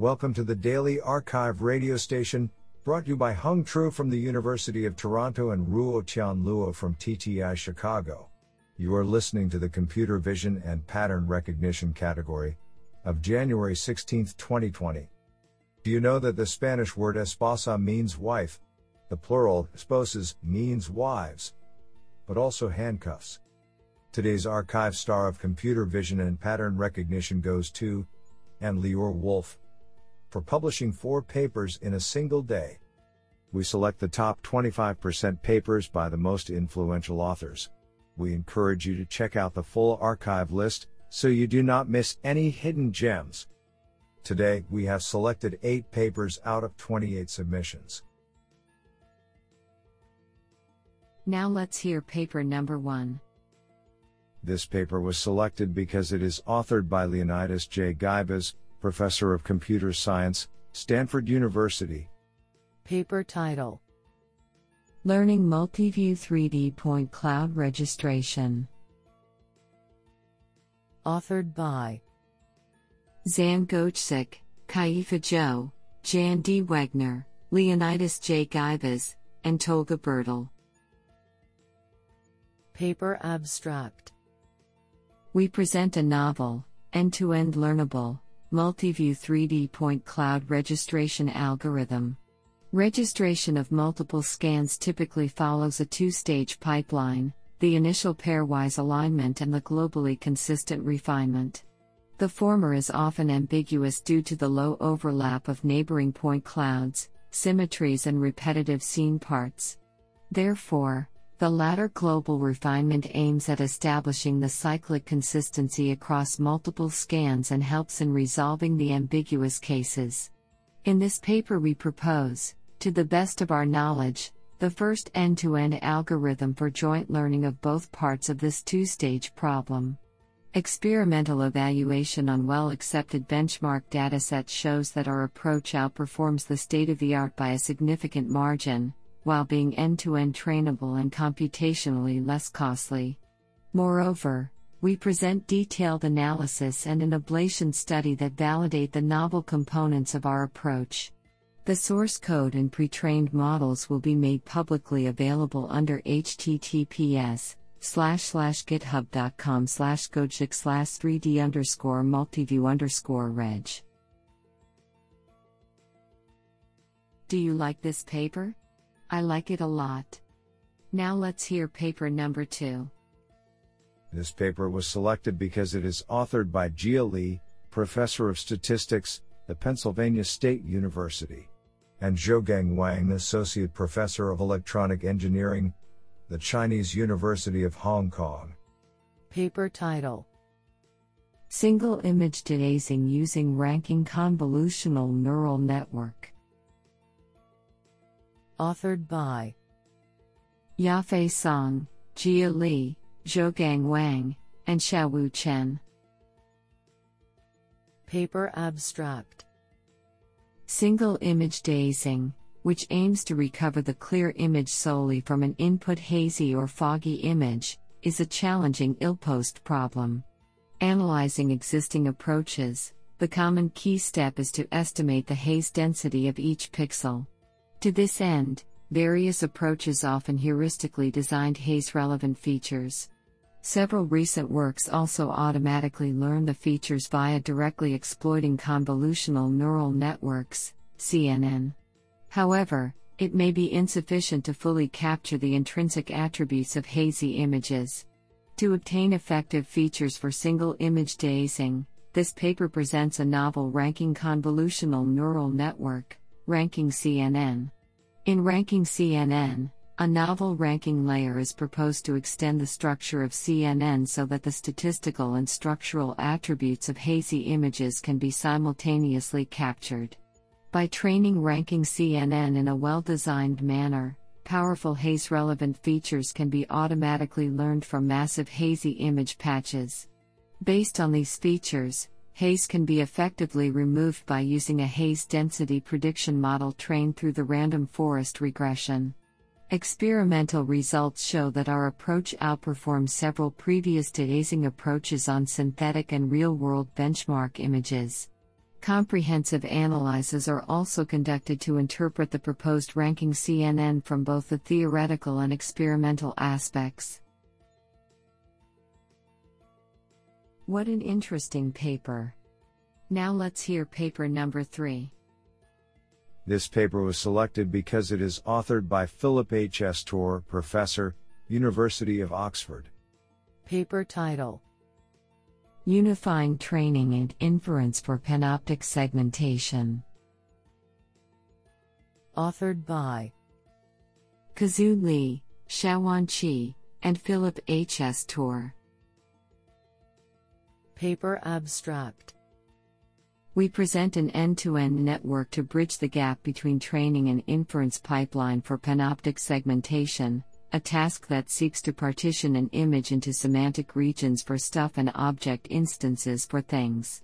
Welcome to the Daily Archive radio station, brought to you by Hung Tru from the University of Toronto and Ruo Tian Luo from TTI Chicago. You are listening to the Computer Vision and Pattern Recognition category of January 16, 2020. Do you know that the Spanish word esposa means wife? The plural, esposas, means wives, but also handcuffs. Today's archive star of computer vision and pattern recognition goes to Anne Lior Wolf for publishing four papers in a single day. We select the top 25% papers by the most influential authors. We encourage you to check out the full archive list so you do not miss any hidden gems. Today, we have selected 8 papers out of 28 submissions. Now let's hear paper number 1. This paper was selected because it is authored by Leonidas J. Guibas, Professor of Computer Science, Stanford University. Paper title Learning Multiview 3D Point Cloud Registration. Authored by Zan Gojcic, Caifa Zhou, Jan D. Wegner, Leonidas J. Guibas, and Tolga Birdal. Paper Abstract we present a novel, end to end learnable, multi-view 3D point cloud registration algorithm. Registration of multiple scans typically follows a two stage pipeline the initial pairwise alignment and the globally consistent refinement. The former is often ambiguous due to the low overlap of neighboring point clouds, symmetries, and repetitive scene parts. Therefore, the latter global refinement aims at establishing the cyclic consistency across multiple scans and helps in resolving the ambiguous cases. In this paper, we propose, to the best of our knowledge, the first end to end algorithm for joint learning of both parts of this two stage problem. Experimental evaluation on well accepted benchmark datasets shows that our approach outperforms the state of the art by a significant margin, while being end to end trainable and computationally less costly. Moreover, we present detailed analysis and an ablation study that validate the novel components of our approach. The source code and pre-trained models will be made publicly available under https slash slash github.com slash gojcik slash 3d underscore multiview underscore reg. Do you like this paper? I like it a lot. Now let's hear paper number two. This paper was selected because it is authored by Jia Li, Professor of Statistics, the Pennsylvania State University, and Xiaogang Wang, Associate Professor of Electronic Engineering, the Chinese University of Hong Kong. Paper title Single Image Dehazing Using Ranking Convolutional Neural Network authored by Yafei Song, Jia Li, Xiaogang Wang, and Xiaowu Chen. Paper Abstract Single Image Dehazing, which aims to recover the clear image solely from an input hazy or foggy image, is a challenging ill-posed problem. Analyzing existing approaches, the common key step is to estimate the haze density of each pixel. To this end, various approaches often heuristically designed haze relevant features. Several recent works also automatically learn the features via directly exploiting convolutional neural networks, CNN. However, it may be insufficient to fully capture the intrinsic attributes of hazy images. To obtain effective features for single image dehazing, this paper presents a novel ranking convolutional neural network, Ranking CNN. In Ranking CNN, a novel ranking layer is proposed to extend the structure of CNN so that the statistical and structural attributes of hazy images can be simultaneously captured. By training Ranking CNN in a well designed manner, powerful haze relevant features can be automatically learned from massive hazy image patches. Based on these features, haze can be effectively removed by using a haze density prediction model trained through the random forest regression. Experimental results show that our approach outperforms several previous dehazing approaches on synthetic and real world benchmark images. Comprehensive analyses are also conducted to interpret the proposed ranking CNN from both the theoretical and experimental aspects. What an interesting paper! Now let's hear paper number 3. This paper was selected because it is authored by Philip H. S. Torr, Professor, University of Oxford. Paper title Unifying Training and Inference for Panoptic Segmentation. Authored by Qizhu Li, Xiaojuan Qi, and Philip H. S. Torr. Paper Abstract We present an end to end network to bridge the gap between training and inference pipeline for panoptic segmentation, a task that seeks to partition an image into semantic regions for stuff and object instances for things.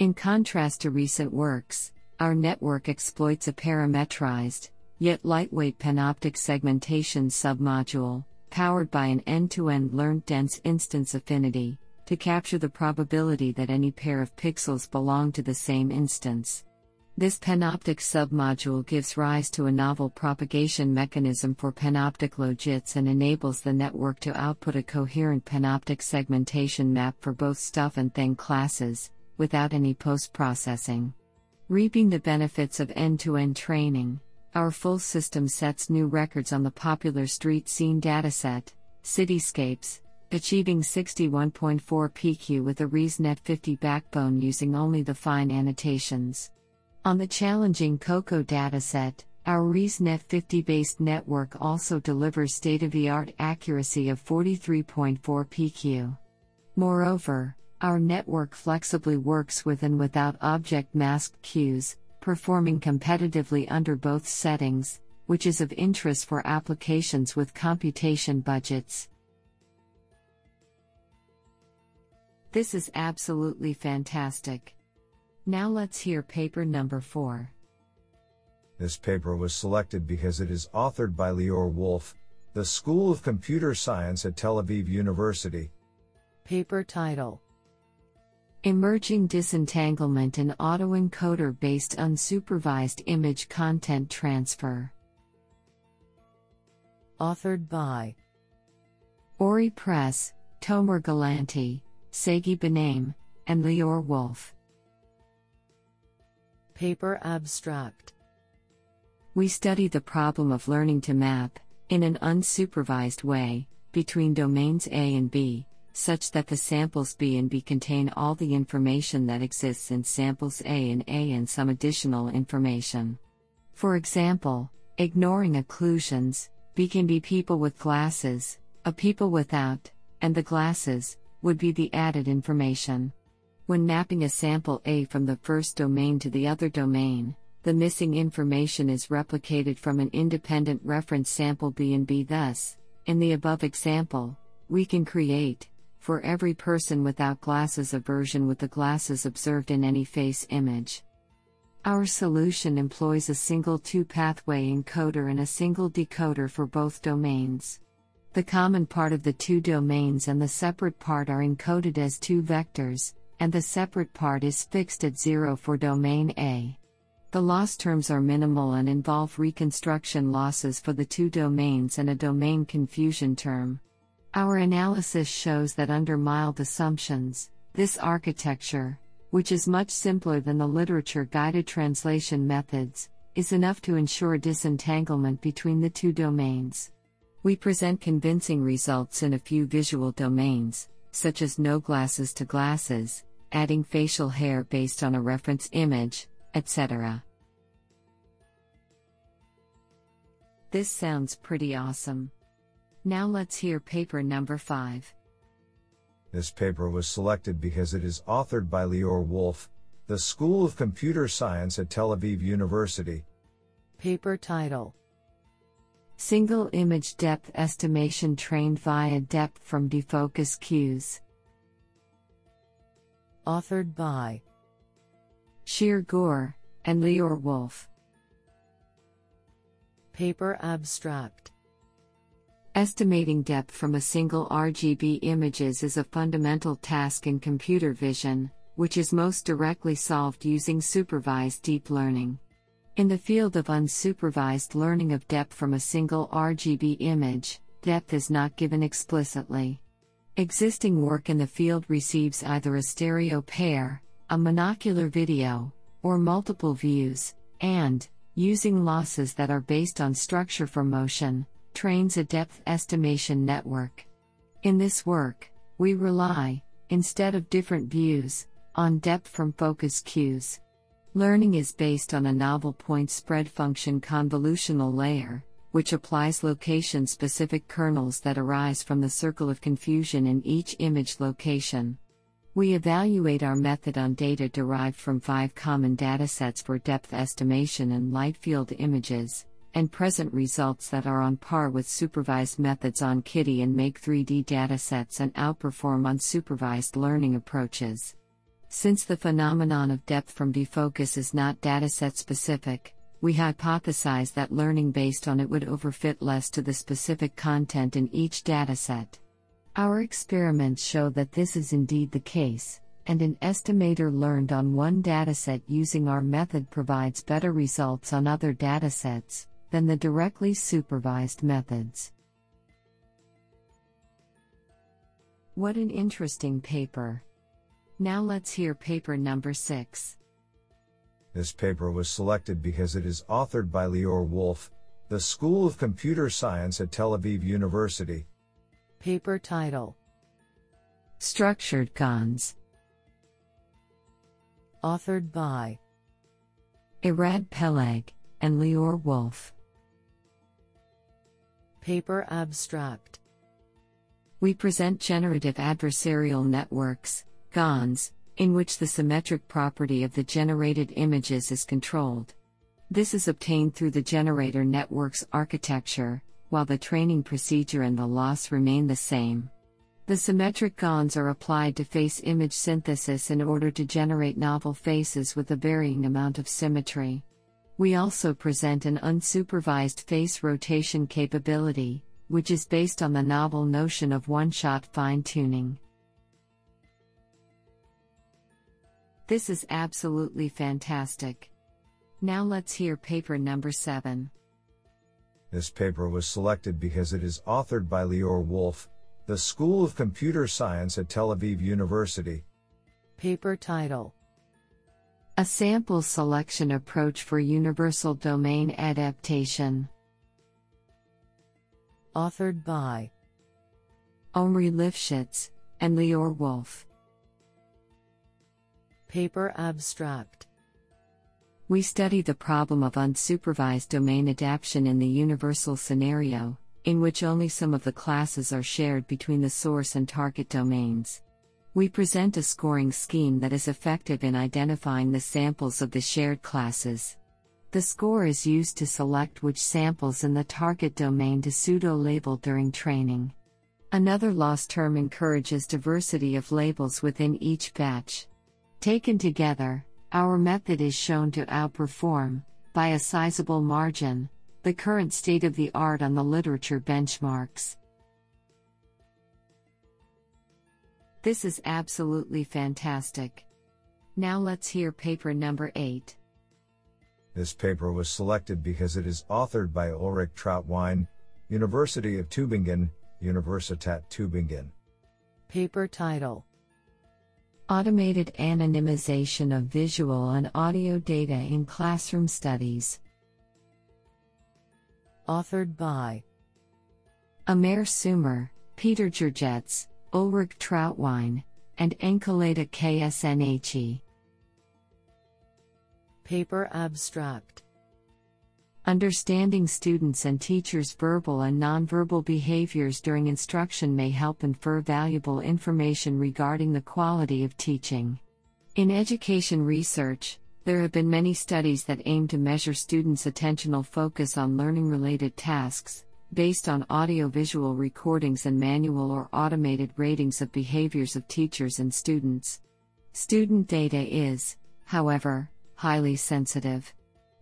In contrast to recent works, our network exploits a parametrized, yet lightweight panoptic segmentation submodule, powered by an end to end learned dense instance affinity, to capture the probability that any pair of pixels belong to the same instance. This panoptic submodule gives rise to a novel propagation mechanism for panoptic logits and enables the network to output a coherent panoptic segmentation map for both stuff and thing classes, without any post processing. Reaping the benefits of end to end training, our full system sets new records on the popular street scene dataset, Cityscapes, achieving 61.4 PQ with a ResNet 50 backbone using only the fine annotations. On the challenging COCO dataset, our ResNet 50 based network also delivers state of the art accuracy of 43.4 PQ. Moreover, our network flexibly works with and without object masked cues, performing competitively under both settings, which is of interest for applications with computation budgets. This is absolutely fantastic. Now let's hear paper number 4. This paper was selected because it is authored by Lior Wolf, the School of Computer Science at Tel Aviv University. Paper title Emerging Disentanglement in Autoencoder Based Unsupervised Image Content Transfer. Authored by Ori Press, Tomer Galanti, Sagi Benaim, and Lior Wolf. Paper Abstract We study the problem of learning to map, in an unsupervised way, between domains A and B, such that the samples B and B contain all the information that exists in samples A and A and some additional information. For example, ignoring occlusions, B can be people with glasses, a people without, and the glasses, would be the added information. When mapping a sample A from the first domain to the other domain, the missing information is replicated from an independent reference sample B and B. Thus, in the above example, we can create, for every person without glasses, a version with the glasses observed in any face image. Our solution employs a single two pathway encoder and a single decoder for both domains. The common part of the two domains and the separate part are encoded as two vectors, and the separate part is fixed at zero for domain A. The loss terms are minimal and involve reconstruction losses for the two domains and a domain confusion term. Our analysis shows that under mild assumptions, this architecture, which is much simpler than the literature guided translation methods, is enough to ensure disentanglement between the two domains. We present convincing results in a few visual domains, such as no glasses to glasses, adding facial hair based on a reference image, etc. This sounds pretty awesome. Now let's hear paper number 5. This paper was selected because it is authored by Lior Wolf, the School of Computer Science at Tel Aviv University. Paper title Single image depth estimation trained via depth from defocus cues. authored by Shir Gur and Lior Wolf. Paper Abstract Estimating depth from a single RGB images is a fundamental task in computer vision, which is most directly solved using supervised deep learning. In the field of unsupervised learning of depth from a single RGB image, depth is not given explicitly. Existing work in the field receives either a stereo pair, a monocular video, or multiple views, and, using losses that are based on structure for motion, trains a depth estimation network. In this work, we rely, instead of different views, on depth from focus cues. Learning is based on a novel point spread function convolutional layer, which applies location specific kernels that arise from the circle of confusion in each image location. We evaluate our method on data derived from five common datasets for depth estimation and light field images, and present results that are on par with supervised methods on KITTI and Make 3D datasets and outperform unsupervised learning approaches. Since the phenomenon of depth from defocus is not dataset specific, we hypothesize that learning based on it would overfit less to the specific content in each dataset. Our experiments show that this is indeed the case, and an estimator learned on one dataset using our method provides better results on other datasets than the directly supervised methods. What an interesting paper! Now let's hear paper number 6. This paper was selected because it is authored by Lior Wolf, the School of Computer Science at Tel Aviv University. Paper title Structured GANs. Authored by Irad Peleg and Lior Wolf. Paper abstract We present generative adversarial networks GANs, in which the symmetric property of the generated images is controlled. This is obtained through the generator network's architecture, while the training procedure and the loss remain the same. The symmetric GANs are applied to face image synthesis in order to generate novel faces with a varying amount of symmetry. We also present an unsupervised face rotation capability, which is based on the novel notion of one shot fine tuning. This is absolutely fantastic. Now let's hear paper number 7. This paper was selected because it is authored by Lior Wolf, the School of Computer Science at Tel Aviv University. Paper title A Sample Selection Approach for Universal Domain Adaptation. Authored by Omri Lifshitz and Lior Wolf. Paper Abstract We study the problem of unsupervised domain adaptation in the universal scenario, in which only some of the classes are shared between the source and target domains. We present a scoring scheme that is effective in identifying the samples of the shared classes. The score is used to select which samples in the target domain to pseudo label during training. Another loss term encourages diversity of labels within each batch. Taken together, our method is shown to outperform, by a sizable margin, the current state of the art on the literature benchmarks. This is absolutely fantastic. Now let's hear paper number 8. This paper was selected because it is authored by Ulrich Trautwein, University of Tübingen, Universitat Tübingen. Paper title Automated anonymization of visual and audio data in classroom studies. Authored by Amer Sumer, Peter Gerjets, Ulrich Trautwein, and Enkelejda Kasneci. Paper Abstract Understanding students' and teachers' verbal and nonverbal behaviors during instruction may help infer valuable information regarding the quality of teaching. In education research, there have been many studies that aim to measure students' attentional focus on learning related tasks, based on audiovisual recordings and manual or automated ratings of behaviors of teachers and students. Student data is, however, highly sensitive.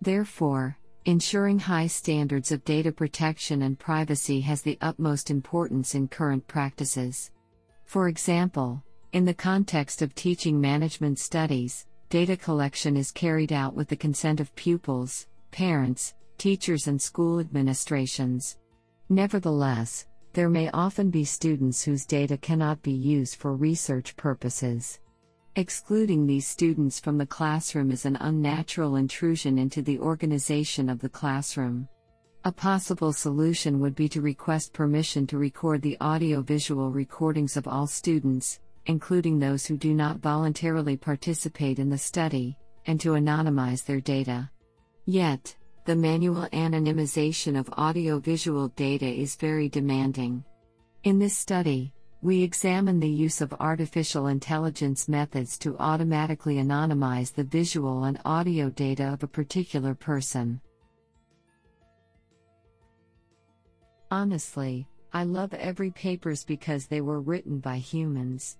Therefore, Ensuring high standards of data protection and privacy has the utmost importance in current practices. For example, In the context of teaching management studies, data collection is carried out with the consent of pupils, parents, teachers, and school administrations. Nevertheless, there may often be students whose data cannot be used for research purposes. Excluding these students from the classroom is an unnatural intrusion into the organization of the classroom. A possible solution would be to request permission to record the audio-visual recordings of all students, including those who do not voluntarily participate in the study, and to anonymize their data. Yet, the manual anonymization of audio-visual data is very demanding. In this study, we examine the use of artificial intelligence methods to automatically anonymize the visual and audio data of a particular person. Honestly, I love every papers because they were written by humans.